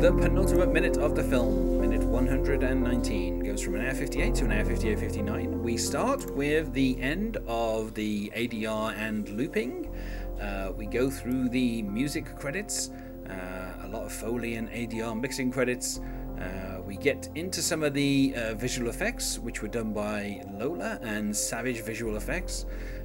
the penultimate minute of the film. Minute 119 goes from an hour 58 to an hour 58.59. We start with the end of the ADR and looping. Uh, we go through the music credits, uh, a lot of Foley and ADR mixing credits. Uh, we get into some of the uh, visual effects, which were done by Lola and Savage Visual Effects.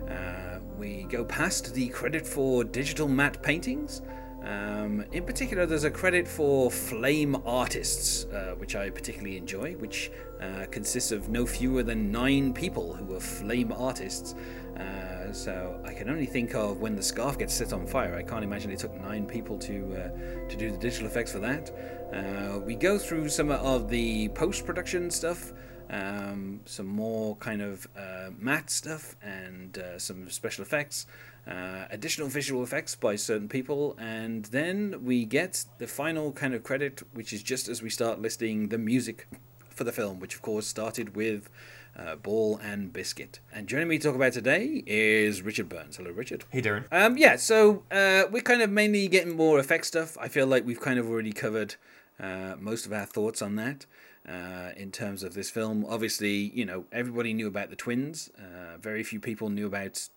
Uh, we go past the credit for digital matte paintings. Um, in particular, there's a credit for flame artists, uh, which I particularly enjoy, which uh, consists of no fewer than nine people who are flame artists. Uh, so I can only think of when the scarf gets set on fire. I can't imagine it took nine people to uh, to do the digital effects for that. Uh, we go through some of the post production stuff um, some more kind of uh, matte stuff and some special effects, uh, additional visual effects by certain people, and then we get the final kind of credit, which is just as we start listing the music for the film, which of course started with uh, Ball and Biscuit. And joining me to talk about today is Richard Burns. Hello, Richard. Hey, Darren. Um, yeah, so uh, we're kind of mainly getting more effect stuff. I feel like we've kind of already covered uh, most of our thoughts on that uh, in terms of this film. Obviously, you know, everybody knew about the twins. Uh, very few people knew about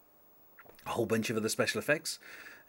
a whole bunch of other special effects.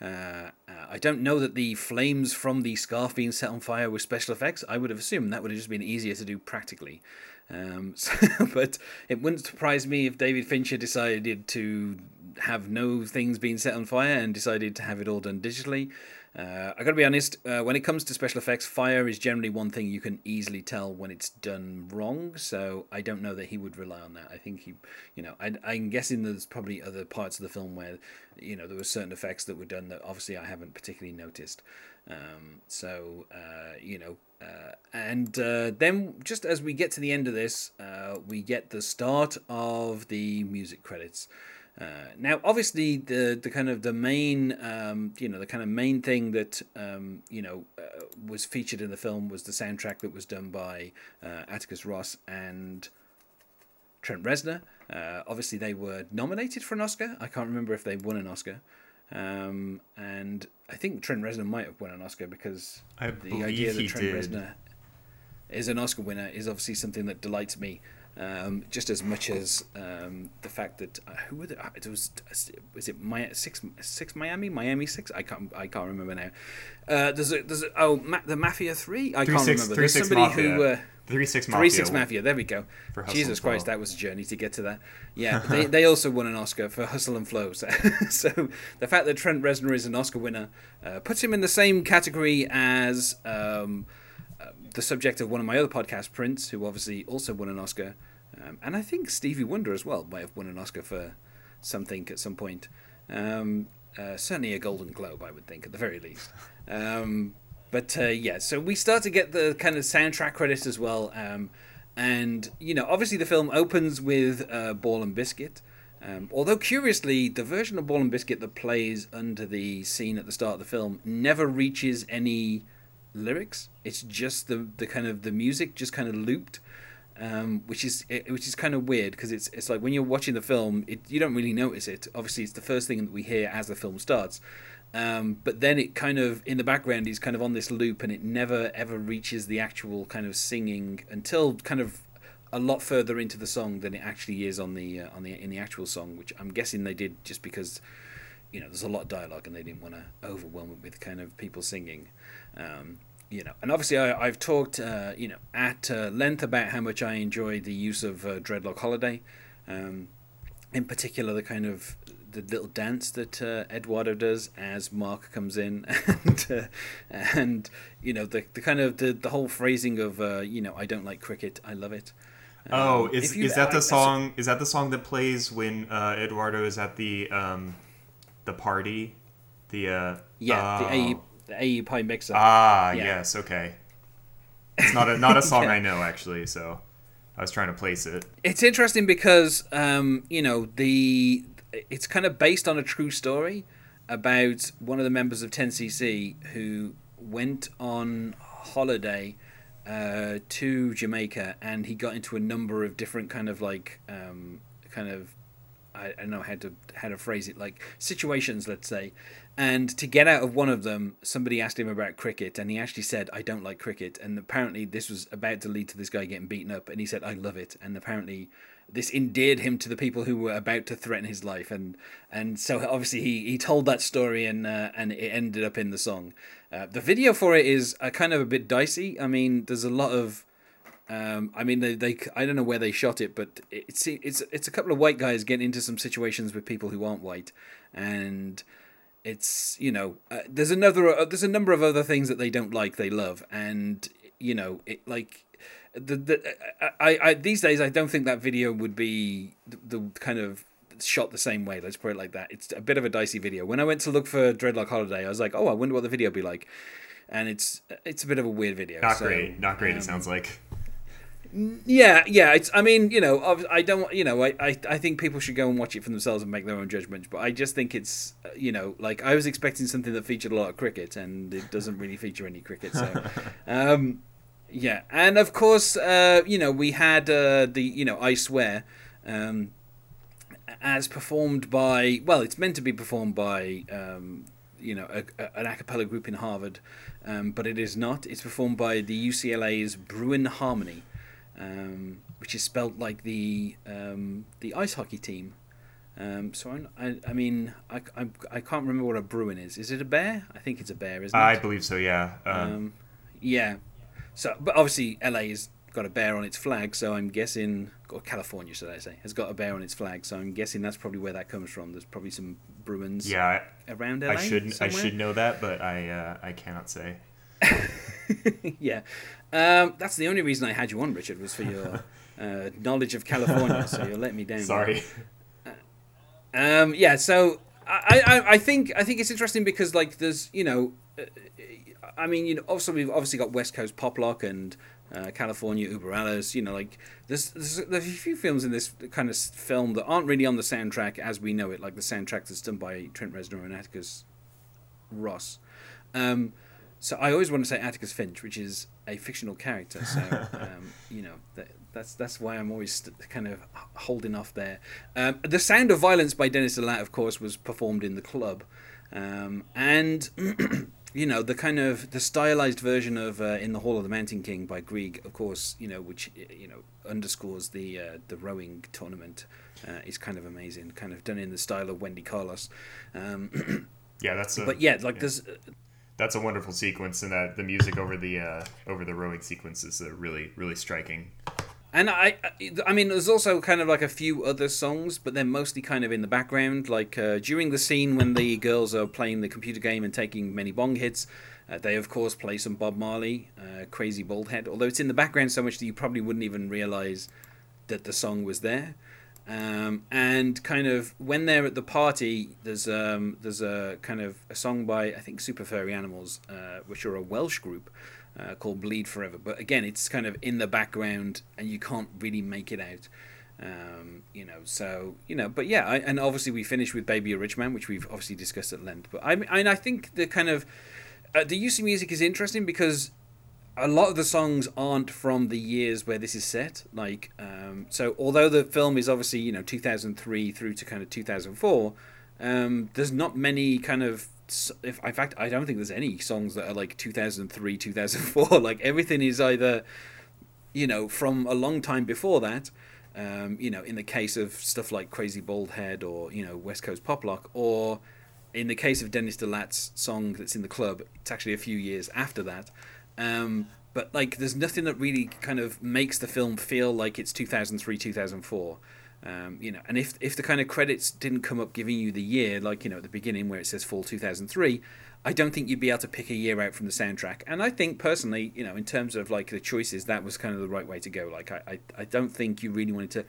Uh, uh, I don't know that the flames from the scarf being set on fire were special effects. I would have assumed that would have just been easier to do practically. Um, so, but it wouldn't surprise me if David Fincher decided to have no things being set on fire and decided to have it all done digitally. Uh, I gotta be honest, uh, when it comes to special effects, fire is generally one thing you can easily tell when it's done wrong. So I don't know that he would rely on that. I think he, you know, I, I'm guessing there's probably other parts of the film where, you know, there were certain effects that were done that obviously I haven't particularly noticed. Um, so, uh, you know, uh, and uh, then just as we get to the end of this, uh, we get the start of the music credits. Uh, now, obviously, the the kind of the main, um, you know, the kind of main thing that um, you know uh, was featured in the film was the soundtrack that was done by uh, Atticus Ross and Trent Reznor. Uh, obviously, they were nominated for an Oscar. I can't remember if they won an Oscar. Um, and I think Trent Reznor might have won an Oscar because I the idea that Trent did. Reznor is an Oscar winner is obviously something that delights me um, just as much as um, the fact that uh, who were the, uh, it was was it my six six Miami Miami six I can't I can't remember now. Uh, there's a there's a, oh ma- the Mafia three I Three can't six- remember. three There's six somebody Mafia. who. Uh, Three Six Mafia. Three Six Mafia. There we go. Jesus. Christ, that was a journey to get to that. Yeah, they, they also won an Oscar for Hustle and Flow. So, so the fact that Trent Reznor is an Oscar winner uh, puts him in the same category as um, the subject of one of my other podcasts, Prince, who obviously also won an Oscar, um, and I think Stevie Wonder as well might have won an Oscar for something at some point. Um, uh, certainly a Golden Globe, I would think, at the very least. Um, but uh, yeah, so we start to get the kind of soundtrack credits as well. Um, and, you know, obviously the film opens with uh, Ball and Biscuit. Um, although, curiously, the version of Ball and Biscuit that plays under the scene at the start of the film never reaches any lyrics. It's just the, the kind of the music just kind of looped. Um, which is it, which is kind of weird because it's it's like when you're watching the film, it, you don't really notice it. Obviously, it's the first thing that we hear as the film starts, um, but then it kind of in the background is kind of on this loop, and it never ever reaches the actual kind of singing until kind of a lot further into the song than it actually is on the uh, on the in the actual song, which I'm guessing they did just because you know there's a lot of dialogue and they didn't want to overwhelm it with kind of people singing. Um, you know, and obviously I, I've talked, uh, you know, at uh, length about how much I enjoy the use of uh, Dreadlock Holiday, um, in particular the kind of the little dance that uh, Eduardo does as Mark comes in, and uh, and you know the the kind of the, the whole phrasing of uh, you know I don't like cricket, I love it. Oh, Um, is you- is that I- the song? Is that the song that plays when uh, Eduardo is at the um, the party? The uh, Yeah, the oh. AE the AEPi mixer. Ah, Yeah. yes, okay. It's not a not a song Yeah. I know actually, so I was trying to place it. it's interesting because um, you know the it's kind of based on a true story about one of the members of 10cc who went on holiday uh, to Jamaica and he got into a number of different kind of like um, kind of I, don't know how to how to phrase it like situations, let's say, and to get out of one of them, somebody asked him about cricket, and he actually said, "I don't like cricket," and apparently this was about to lead to this guy getting beaten up, and he said, "I love it," and apparently this endeared him to the people who were about to threaten his life, and and so obviously he, he told that story, and uh, and it ended up in the song. Uh, the video for it is a kind of a bit dicey. I mean, there's a lot of um, I mean, they, they I don't know where they shot it, but it's it's it's a couple of white guys getting into some situations with people who aren't white, and it's you know uh, there's another uh, there's a number of other things that they don't like they love, and you know it like the the I, I these days I don't think that video would be the, the kind of shot the same way. Let's put it like that. It's a bit of a dicey video. When I went to look for Dreadlock Holiday, I was like, oh, I wonder what the video would be like, and it's it's a bit of a weird video. Not so, great. Not great. Um, it sounds like. Yeah, yeah. It's. I mean, you know, I don't. You know, I, I, I think people should go and watch it for themselves and make their own judgments. But I just think it's. Uh, you know, like I was expecting something that featured a lot of cricket, and it doesn't really feature any cricket. So, um, yeah. And of course, uh, you know, we had uh, the. You know, I swear, um, as performed by. Well, it's meant to be performed by. Um, you know, a, a, an a cappella group in Harvard, um, but it is not. It's performed by the UCLA's Bruin Harmony um, which is spelt like the um, the ice hockey team. Um, so I, I, mean, I, I, I, can't remember what a Bruin is. Is it a bear? I think it's a bear, isn't it? I believe so. Yeah. Um, um, yeah. So, but obviously, LA's got a bear on its flag, so I'm guessing, or California, should I say, has got a bear on its flag. So I'm guessing that's probably where that comes from. There's probably some Bruins. Yeah. Around LA. I should I should know that, but I uh, I cannot say. yeah, um, that's the only reason I had you on, Richard, was for your uh, knowledge of California. so you'll let me down. Sorry. Uh, um, yeah. So I, I, I think I think it's interesting because like there's you know, uh, I mean you know also we've obviously got West Coast pop lock and uh, California Über Alles. You know, like there's, there's, there's a few films in this kind of film that aren't really on the soundtrack as we know it, like the soundtrack that's done by Trent Reznor and Atticus Ross. Um, so I always want to say Atticus Finch, which is a fictional character. So um, you know that, that's that's why I'm always kind of holding off there. Um, the Sound of Violence by Dennis De Laat, of course, was performed in the club, um, and you know the kind of the stylized version of uh, In the Hall of the Mountain King by Grieg, of course, you know which you know underscores the uh, the rowing tournament. Uh, is kind of amazing, kind of done in the style of Wendy Carlos. Um, yeah, that's. A, but yeah, like yeah. there's that's a wonderful sequence, and that the music over the uh, over the rowing sequence is uh, really really striking. And I, I mean, there's also kind of like a few other songs, but they're mostly kind of in the background. Like uh, during the scene when the girls are playing the computer game and taking many bong hits, uh, they of course play some Bob Marley, uh, "Crazy Bald Head." Although it's in the background so much that you probably wouldn't even realize that the song was there. Um, and kind of when they're at the party, there's um, there's a kind of a song by I think Super Furry Animals, uh, which are a Welsh group uh, called Bleed Forever. But again, it's kind of in the background, and you can't really make it out. Um, you know, so you know, but yeah, I, and obviously we finished with Baby a Rich Man, which we've obviously discussed at length. But I, I, I think the kind of uh, the use of music is interesting because a lot of the songs aren't from the years where this is set. Like, um, so although the film is obviously you know 2003 through to kind of 2004, um, there's not many kind of. If in fact, I don't think there's any songs that are like 2003, 2004. like everything is either, you know, from a long time before that. Um, you know, in the case of stuff like Crazy Bald Head or you know West Coast Pop Lock, or in the case of Dennis De Laat's song that's in the club, it's actually a few years after that. Um, but like, there's nothing that really kind of makes the film feel like it's 2003, 2004. Um, you know, and if if the kind of credits didn't come up giving you the year, like you know at the beginning where it says fall 2003, I don't think you'd be able to pick a year out from the soundtrack. And I think personally, you know, in terms of like the choices, that was kind of the right way to go. Like I, I, I don't think you really wanted to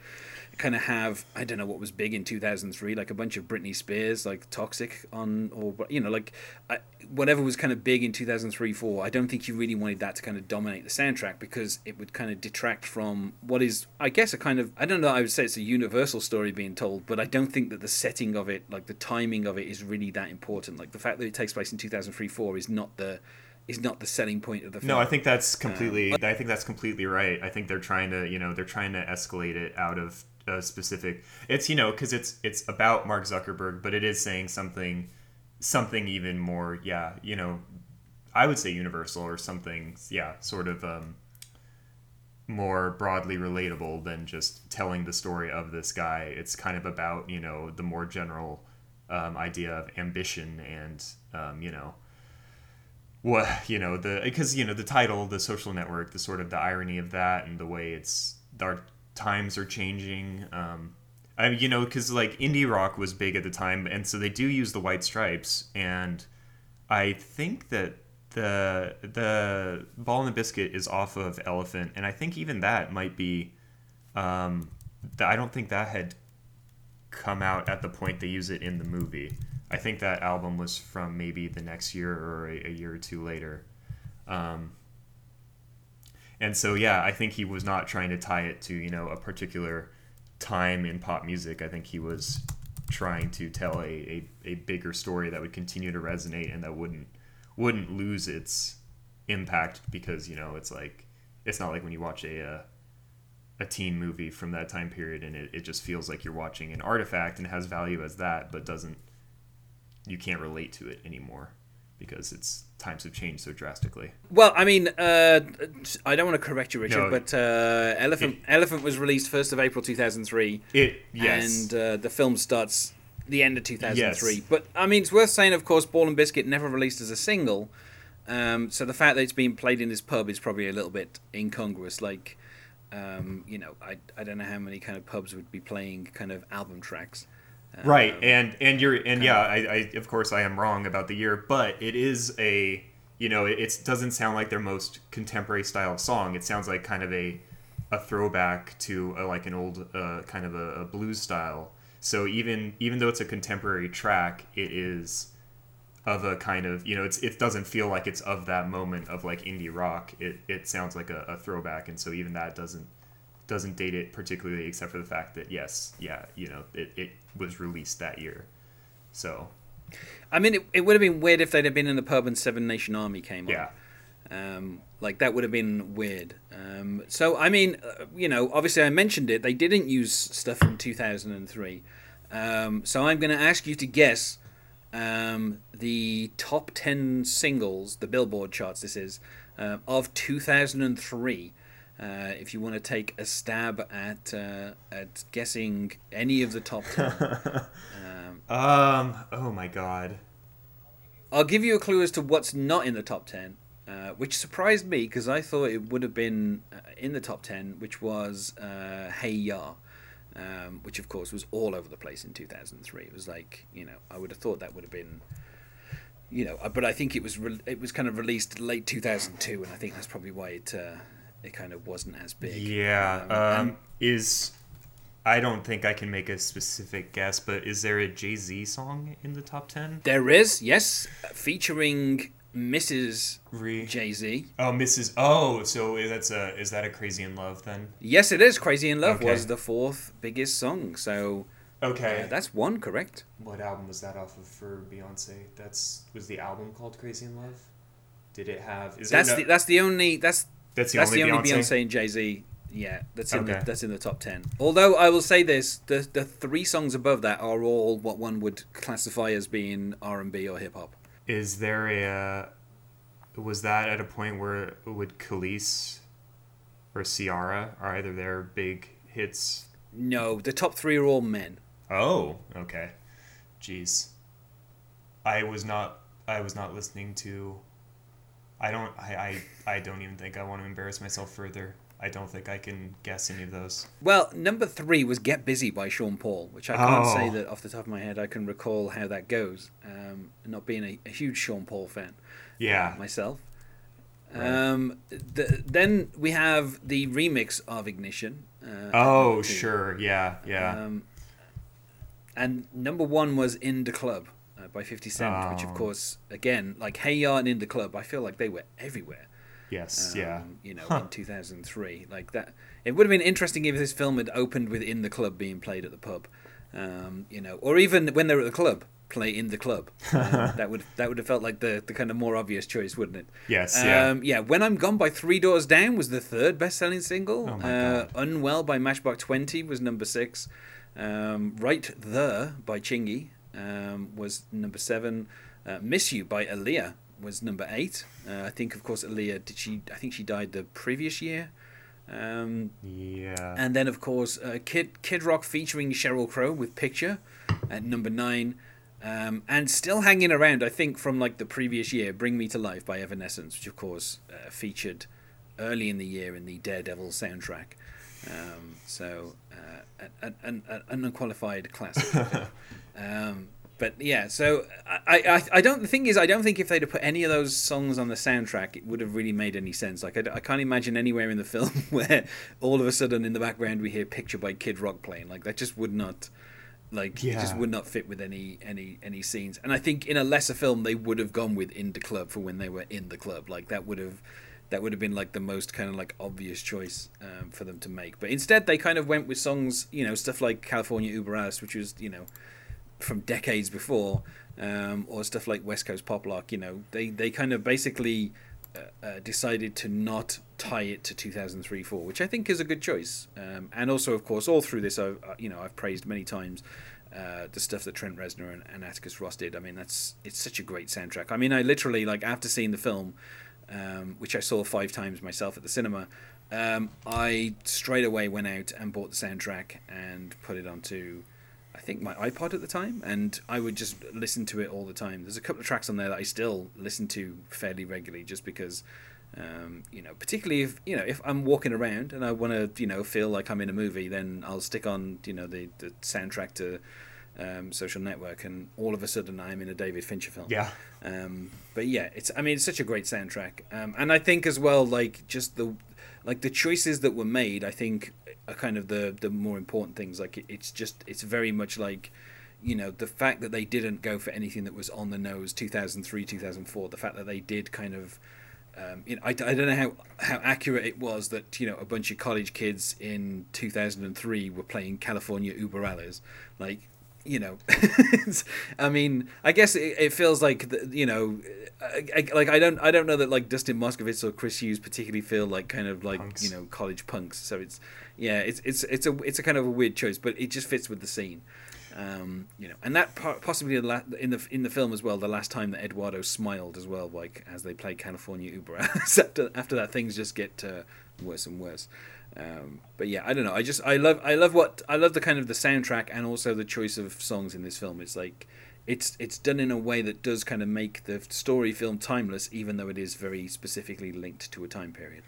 kind of have I don't know what was big in 2003, like a bunch of Britney Spears, like Toxic on, or you know, like I, whatever was kind of big in 2003, four. I don't think you really wanted that to kind of dominate the soundtrack because it would kind of detract from what is, I guess, a kind of I don't know. I would say it's a universal story being told, but I don't think that the setting of it, like the timing of it, is really that important. Like the fact that it takes place in 2003, four is not the is not the selling point of the film. No, I think that's completely. Um, I think that's completely right. I think they're trying to, you know, they're trying to escalate it out of a specific. It's you know because it's it's about Mark Zuckerberg, but it is saying something something even more. Yeah, you know, I would say universal or something. Yeah, sort of. Um, more broadly relatable than just telling the story of this guy. It's kind of about you know the more general um, idea of ambition and um, you know what you know the because you know the title, the social network, the sort of the irony of that and the way it's our times are changing. Um, I mean, you know, because like indie rock was big at the time, and so they do use the white stripes, and I think that the the ball and the biscuit is off of elephant and i think even that might be um i don't think that had come out at the point they use it in the movie i think that album was from maybe the next year or a, a year or two later um and so yeah i think he was not trying to tie it to you know a particular time in pop music. I think he was trying to tell a, a, a bigger story that would continue to resonate and that wouldn't wouldn't lose its impact because you know it's like it's not like when you watch a uh, a teen movie from that time period and it, it just feels like you're watching an artifact and has value as that but doesn't you can't relate to it anymore because it's times have changed so drastically well i mean uh, i don't want to correct you richard no, but uh, elephant it, elephant was released 1st of april 2003 it yes and uh, the film starts the end of 2003. Yes. But I mean, it's worth saying, of course, Ball and Biscuit never released as a single. Um, so the fact that it's being played in this pub is probably a little bit incongruous. Like, um, you know, I, I don't know how many kind of pubs would be playing kind of album tracks. Um, right, and and you're and yeah, I, I of course I am wrong about the year, but it is a you know it, it doesn't sound like their most contemporary style of song. It sounds like kind of a a throwback to a, like an old uh, kind of a, a blues style so even even though it's a contemporary track, it is of a kind of you know it's it doesn't feel like it's of that moment of like indie rock. It it sounds like a, a throwback, and so even that doesn't doesn't date it particularly, except for the fact that yes, yeah, you know, it, it was released that year. So, I mean, it, it would have been weird if they'd have been in the pub and Seven Nation Army came on. Yeah. Um, like that would have been weird. Um, so I mean, uh, you know, obviously I mentioned it. They didn't use stuff from 2003. Um, so I'm going to ask you to guess um, the top 10 singles, the Billboard charts. This is uh, of 2003. Uh, if you want to take a stab at uh, at guessing any of the top 10. um, um, oh my god. I'll give you a clue as to what's not in the top 10. Uh, which surprised me because I thought it would have been uh, in the top 10, which was uh, Hey Ya, um, which of course was all over the place in 2003. It was like, you know, I would have thought that would have been, you know, but I think it was re- it was kind of released late 2002, and I think that's probably why it uh, it kind of wasn't as big. Yeah, um, um, is I don't think I can make a specific guess, but is there a Jay Z song in the top 10? There is, yes, featuring Mrs. Jay Z. Oh, Mrs. Oh, so that's a is that a Crazy in Love then? Yes, it is. Crazy in Love okay. was the fourth biggest song. So okay, uh, that's one correct. What album was that off of for Beyonce? That's was the album called Crazy in Love. Did it have? Is that's no, the that's the only that's that's the that's only, the only Beyonce? Beyonce and Jay Z. Yeah, that's in okay. the, that's in the top ten. Although I will say this: the the three songs above that are all what one would classify as being R and B or hip hop is there a uh, was that at a point where would Kelis or Ciara are either their big hits? No, the top three are all men. Oh, okay. Jeez, I was not. I was not listening to. I don't. I. I, I don't even think I want to embarrass myself further. I don't think I can guess any of those. Well, number three was "Get Busy" by Sean Paul, which I can't oh. say that off the top of my head I can recall how that goes. Um, not being a, a, huge Sean Paul fan, yeah, uh, myself. Right. Um, the, then we have the remix of Ignition. Uh, oh, sure, yeah, yeah. Um, and number one was "In the Club" uh, by Fifty Cent, oh. which of course, again, like Hey Ya and "In the Club," I feel like they were everywhere. Yes, um, yeah. You know, huh. in 2003, like that. It would have been interesting if this film had opened with "In the Club" being played at the pub. Um, you know, or even when they're at the club, play in the club. Um, that would that would have felt like the, the kind of more obvious choice, wouldn't it? Yes. Yeah. Um, yeah. When I'm Gone by Three Doors Down was the third best-selling single. Oh my uh, God. Unwell by Matchbox Twenty was number six. Um, right There by Chingy um, was number seven. Uh, Miss You by Aaliyah was number eight. Uh, I think, of course, Aaliyah did she? I think she died the previous year. Um, yeah. and then, of course, uh, Kid Kid Rock featuring Sheryl Crow with Picture at number nine. Um, and still hanging around, I think, from like the previous year, Bring Me to Life by Evanescence, which of course uh, featured early in the year in the Daredevil soundtrack. Um, so, uh, an, an, an unqualified classic. um, but yeah, so I, I, I don't. The thing is, I don't think if they'd have put any of those songs on the soundtrack, it would have really made any sense. Like, I, I can't imagine anywhere in the film where all of a sudden in the background we hear "Picture" by Kid Rock playing. Like, that just would not, like, it just would not fit with any any any scenes. And I think in a lesser film they would have gone with "In the Club" for when they were in the club. Like, that would have. That would have been like the most kind of like obvious choice um, for them to make, but instead they kind of went with songs, you know, stuff like California Uber Alles, which was, you know, from decades before, um, or stuff like West Coast Pop Lock. You know, they they kind of basically uh, uh, decided to not tie it to 2003 4, which I think is a good choice. Um, and also, of course, all through this, I've uh, you know I've praised many times. Uh, the stuff that Trent Reznor and, and Atticus Ross did. I mean, that's it's such a great soundtrack. I mean, I literally like after seeing the film, um, which I saw five times myself at the cinema, um, I straight away went out and bought the soundtrack and put it onto I think my iPod at the time, and I would just listen to it all the time. There's a couple of tracks on there that I still listen to fairly regularly, just because, um, you know, particularly if you know if I'm walking around and I want to, you know, feel like I'm in a movie, then I'll stick on, you know, the the soundtrack to um, Social Network, and all of a sudden I'm in a David Fincher film. yeah. Um, but yeah, it's I mean it's such a great soundtrack, um, and I think as well like just the like the choices that were made, I think are kind of the the more important things. Like it, it's just it's very much like you know the fact that they didn't go for anything that was on the nose 2003 2004 the fact that they did kind of um, you know, I, I don't know how, how accurate it was that you know a bunch of college kids in 2003 were playing California Uber Alles. Like, you know, I mean, I guess it, it feels like the, you know, I, I, like I don't I don't know that like Dustin Moskovitz or Chris Hughes particularly feel like kind of like Punks. you know college punks. So it's yeah, it's it's it's a it's a kind of a weird choice, but it just fits with the scene. Um, you know, and that possibly in the in the film as well. The last time that Eduardo smiled as well, like as they play California Uber. after after that, things just get uh, worse and worse. Um, but yeah, I don't know. I just I love I love what I love the kind of the soundtrack and also the choice of songs in this film. It's like it's it's done in a way that does kind of make the story film timeless, even though it is very specifically linked to a time period.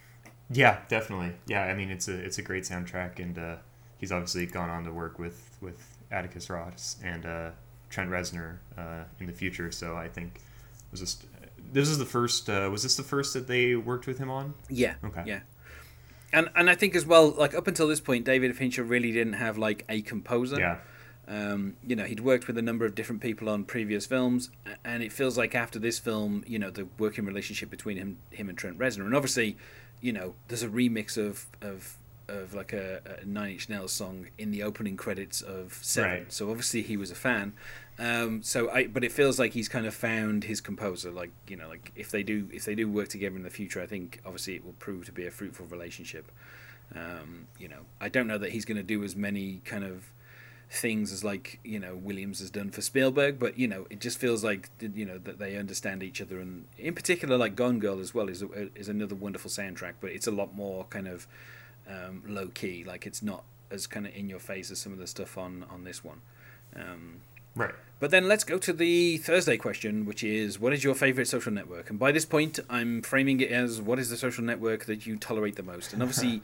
Yeah, definitely. Yeah, I mean it's a it's a great soundtrack, and uh, he's obviously gone on to work with with Atticus Ross and uh, Trent Reznor uh, in the future. So I think was this this is the first uh, was this the first that they worked with him on? Yeah. Okay. Yeah. And and I think as well, like up until this point, David Fincher really didn't have like a composer. Yeah, Um, you know, he'd worked with a number of different people on previous films, and it feels like after this film, you know, the working relationship between him, him and Trent Reznor, and obviously, you know, there's a remix of of of like a, a Nine Inch Nails song in the opening credits of Seven. Right. So obviously he was a fan. Um, so I, but it feels like he's kind of found his composer. Like you know, like if they do if they do work together in the future, I think obviously it will prove to be a fruitful relationship. Um, you know, I don't know that he's going to do as many kind of things as like you know Williams has done for Spielberg, but you know it just feels like you know that they understand each other, and in particular like Gone Girl as well is a, is another wonderful soundtrack, but it's a lot more kind of um, low key, like it's not as kind of in your face as some of the stuff on on this one. Um, right. but then let's go to the Thursday question, which is what is your favorite social network? And by this point, I'm framing it as what is the social network that you tolerate the most? And obviously,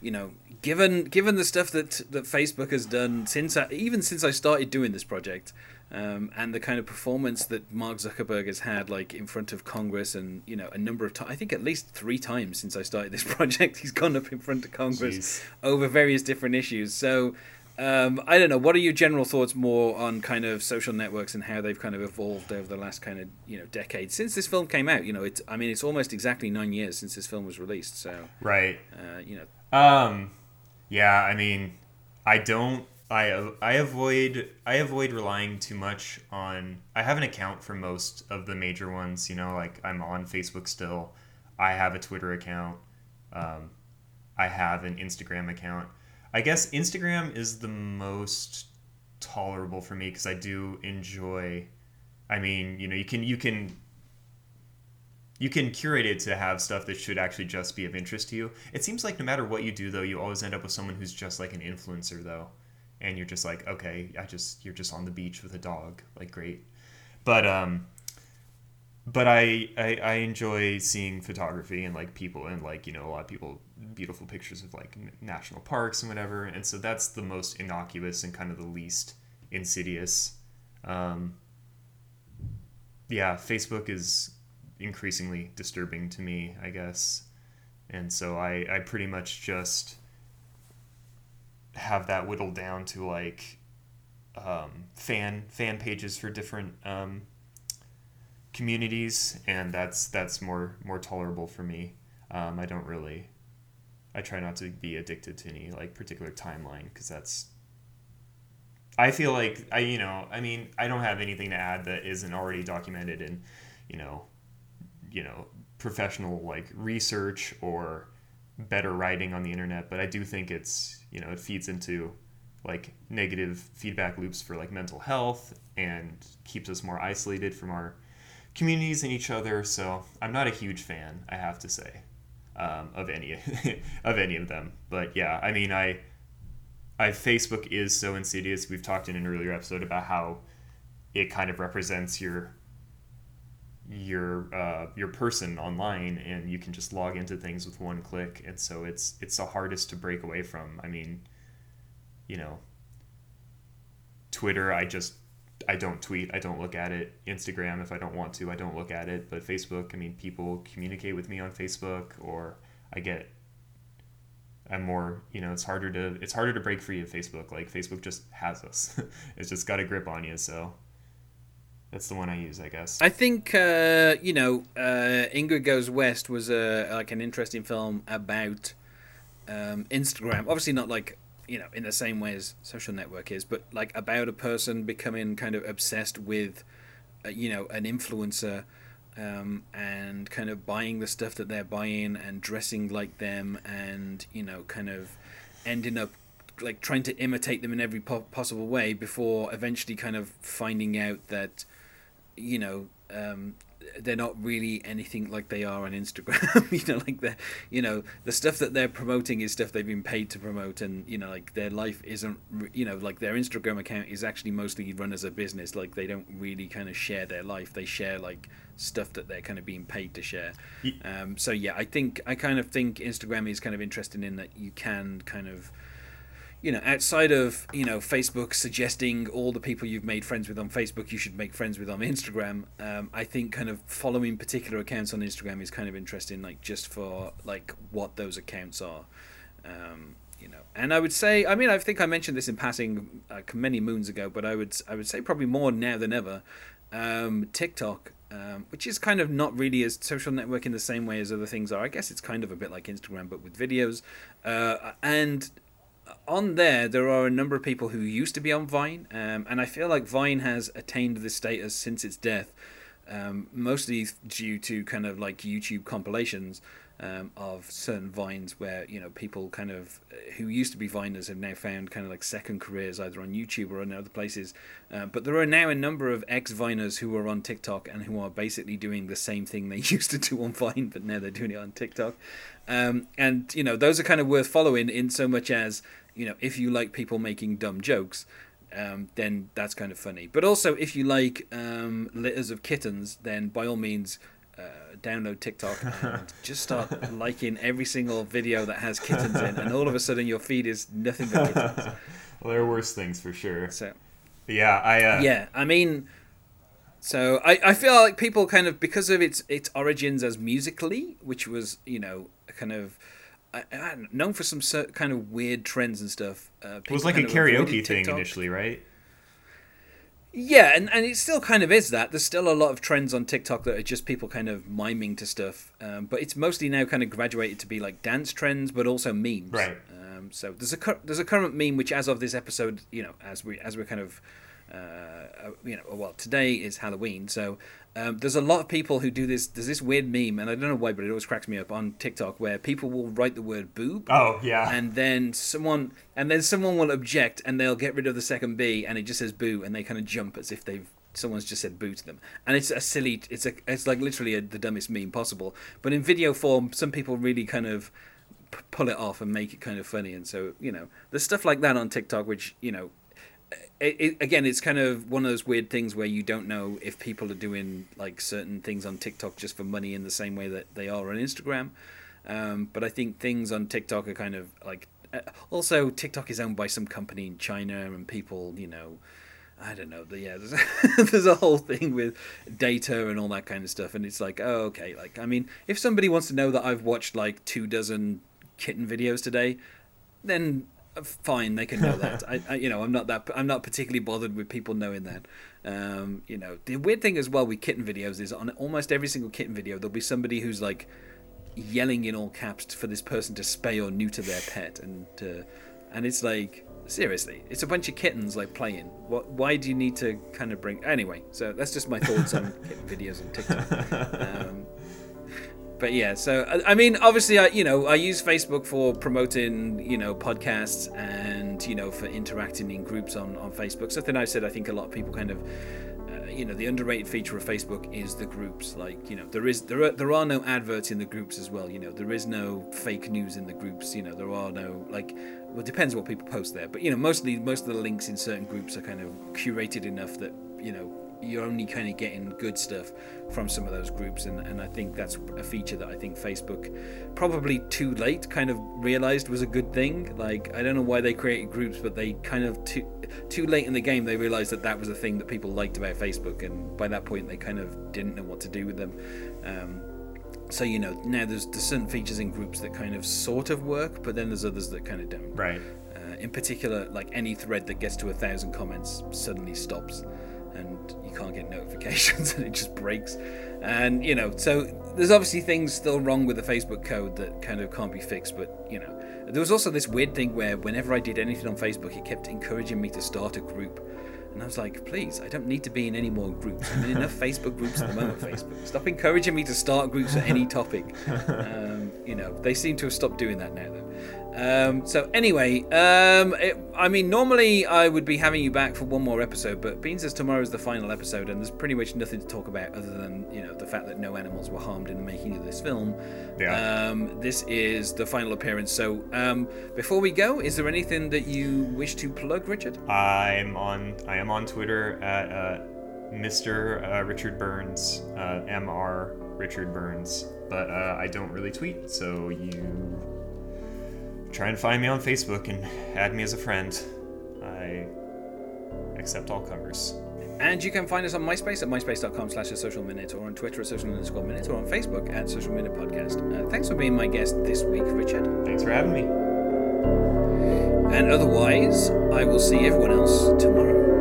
you know, given given the stuff that that Facebook has done since I, even since I started doing this project, um, and the kind of performance that Mark Zuckerberg has had, like in front of Congress, and you know, a number of times, I think at least three times since I started this project, he's gone up in front of Congress Jeez. over various different issues. So. Um, I don't know. What are your general thoughts more on kind of social networks and how they've kind of evolved over the last kind of you know decade since this film came out? You know, it's I mean it's almost exactly nine years since this film was released. So Right. uh, you know, Um, yeah, I mean, I don't I I avoid I avoid relying too much on. I have an account for most of the major ones. You know, like I'm on Facebook still. I have a Twitter account. Um, I have an Instagram account. I guess Instagram is the most tolerable for me because I do enjoy. I mean, you know, you can you can you can curate it to have stuff that should actually just be of interest to you. It seems like no matter what you do, though, you always end up with someone who's just like an influencer, though, and you're just like, okay, I just you're just on the beach with a dog, like great, but um, but I, I I enjoy seeing photography and like people and like you know a lot of people beautiful pictures of like national parks and whatever, and so that's the most innocuous and kind of the least insidious. Um, yeah, Facebook is increasingly disturbing to me, I guess. And so I, I pretty much just have that whittled down to like um, fan fan pages for different um, communities, and that's that's more more tolerable for me. Um, I don't really. I try not to be addicted to any like particular timeline because that's. I feel like I you know I mean I don't have anything to add that isn't already documented in, you know, you know professional like research or better writing on the internet but i do think it's you know it feeds into like negative feedback loops for like mental health and keeps us more isolated from our communities and each other. So i'm not a huge fan i have to say um, of any of any of them. But yeah i mean i i facebook is so insidious. We've talked in an earlier episode about how it kind of represents your your uh, your person online and you can just log into things with one click. And so it's it's the hardest to break away from. I mean you know twitter i just i don't tweet. I don't look at it. Instagram if i don't want to i don't look at it. But facebook i mean people communicate with me on facebook or i get i'm more you know it's harder to it's harder to break free of facebook. Like facebook just has us. It's just got a grip on you. So that's the one I use, I guess. I think uh, you know, uh, Ingrid Goes West was a like an interesting film about um, Instagram. Obviously, not like you know in the same way as Social Network is, but like about a person becoming kind of obsessed with, uh, you know, an influencer. Um, and kind of buying the stuff that they're buying and dressing like them and you know kind of ending up like trying to imitate them in every po- possible way before eventually kind of finding out that you know, um, they're not really anything like they are on Instagram. you know, like the, you know, the stuff that they're promoting is stuff they've been paid to promote, and you know, like their life isn't, you know, like their Instagram account is actually mostly run as a business. Like they don't really kind of share their life; they share like stuff that they're kind of being paid to share. Um, so yeah, I think I kind of think Instagram is kind of interesting in that you can kind of you know, outside of you know Facebook suggesting all the people you've made friends with on Facebook you should make friends with on Instagram, um, I think kind of following particular accounts on Instagram is kind of interesting, like just for like what those accounts are. Um, you know, and I would say, I mean, I think I mentioned this in passing like many moons ago, but I would I would say probably more now than ever. Um, TikTok um, which is kind of not really a social network in the same way as other things are. I guess it's kind of a bit like Instagram, but with videos. Uh, and on there, there are a number of people who used to be on Vine, um, and I feel like Vine has attained this status since its death, um, mostly due to kind of like YouTube compilations um, of certain vines where you know people kind of who used to be Viners have now found kind of like second careers either on YouTube or in other places. Uh, but there are now a number of ex Viners who are on TikTok and who are basically doing the same thing they used to do on Vine, but now they're doing it on TikTok. Um, and you know those are kind of worth following in so much as you know if you like people making dumb jokes. Um, then that's kind of funny. But also, if you like um, litters of kittens, then by all means, uh, download TikTok and just start liking every single video that has kittens in, and all of a sudden your feed is nothing but kittens. well, there are worse things for sure. So, yeah, I uh... yeah, I mean, so I, I feel like people kind of because of its its origins as Musical.ly, which was you know kind of. I, I known for some kind of weird trends and stuff. Uh, it was like a karaoke thing initially, right? Yeah, and, and it still kind of is that. There's still a lot of trends on TikTok that are just people kind of miming to stuff. Um, but it's mostly now kind of graduated to be like dance trends, but also memes. Right. Um, so there's a cur- there's a current meme which, as of this episode, you know, as we as we're kind of uh, uh, you know, well, today is Halloween, so um, there's a lot of people who do this. There's this weird meme, and I don't know why, but it always cracks me up on TikTok, where people will write the word "boob." Oh yeah. And then someone, and then someone will object, and they'll get rid of the second B, and it just says "boo," and they kind of jump as if they've someone's just said "boo" to them, and it's a silly. It's a. It's like literally a, the dumbest meme possible. But in video form, some people really kind of p- pull it off and make it kind of funny, and so you know, there's stuff like that on TikTok, which you know it, it, again, it's kind of one of those weird things where you don't know if people are doing like certain things on TikTok just for money in the same way that they are on Instagram. Um, but I think things on TikTok are kind of like. Uh, also, TikTok is owned by some company in China, and people, you know, I don't know. The, yeah, there's, there's a whole thing with data and all that kind of stuff, and it's like, oh, okay. Like, I mean, if somebody wants to know that I've watched like two dozen kitten videos today, then fine, they can know that. I, I, you know, I'm not that. I'm not particularly bothered with people knowing that. Um, you know, the weird thing as well with kitten videos is on almost every single kitten video there'll be somebody who's like yelling in all caps for this person to spay or neuter their pet, and uh, and it's like seriously, it's a bunch of kittens like playing. What? Why do you need to kind of bring? Anyway, so that's just my thoughts on kitten videos on TikTok. Um, but yeah, so I mean, obviously, I you know I use Facebook for promoting you know podcasts and you know for interacting in groups on on Facebook. Something I said I think a lot of people kind of. Uh, you know the underrated feature of Facebook is the groups. Like you know there is there are there are no adverts in the groups as well. You know there is no fake news in the groups. You know there are no like well it depends what people post there. But you know mostly most of the links in certain groups are kind of curated enough that you know you're only kind of getting good stuff from some of those groups and, and I think that's a feature that I think Facebook probably too late kind of realized was a good thing. Like I don't know why they created groups but they kind of too too late in the game they realized that that was a thing that people liked about Facebook and by that point they kind of didn't know what to do with them. Um, so you know now there's, there's certain features in groups that kind of sort of work but then there's others that kind of don't. Right. Uh, in particular like any thread that gets to a thousand comments suddenly stops and can't get notifications and it just breaks. And you know, so there's obviously things still wrong with the Facebook code that kind of can't be fixed, but you know, there was also this weird thing where whenever I did anything on Facebook, it kept encouraging me to start a group. And I was like, please, I don't need to be in any more groups. I'm in enough Facebook groups at the moment, Facebook. Stop encouraging me to start groups for any topic. Um, you know, they seem to have stopped doing that now, though. Um, so anyway, um, it, I mean, normally I would be having you back for one more episode, but Bean says tomorrow is the final episode, and there's pretty much nothing to talk about other than you know the fact that no animals were harmed in the making of this film. Yeah. Um, this is the final appearance. So um, before we go, is there anything that you wish to plug, Richard? I'm on. I am on Twitter at uh, Mr. Uh, Richard Burns, uh, Mr. Richard Burns, but uh, I don't really tweet, so you try and find me on Facebook and add me as a friend. I accept all comers. And you can find us on MySpace at myspace.com slash social minute or on Twitter at social underscore minute or on Facebook at social minute podcast. Uh, thanks for being my guest this week, Richard. Thanks for having me. And otherwise, I will see everyone else tomorrow.